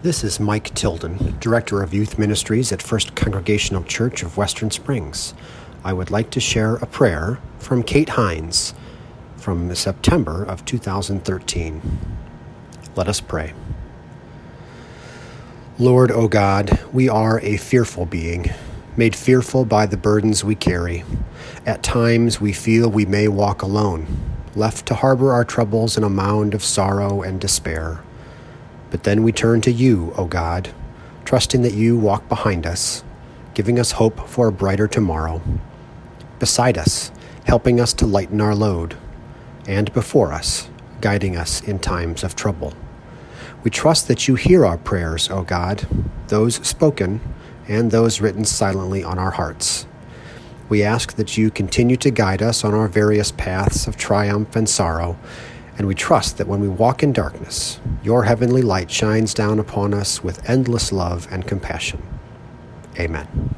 This is Mike Tilden, Director of Youth Ministries at First Congregational Church of Western Springs. I would like to share a prayer from Kate Hines from September of 2013. Let us pray. Lord, O God, we are a fearful being, made fearful by the burdens we carry. At times we feel we may walk alone, left to harbor our troubles in a mound of sorrow and despair. But then we turn to you, O God, trusting that you walk behind us, giving us hope for a brighter tomorrow. Beside us, helping us to lighten our load, and before us, guiding us in times of trouble. We trust that you hear our prayers, O God, those spoken and those written silently on our hearts. We ask that you continue to guide us on our various paths of triumph and sorrow and we trust that when we walk in darkness, your heavenly light shines down upon us with endless love and compassion. Amen.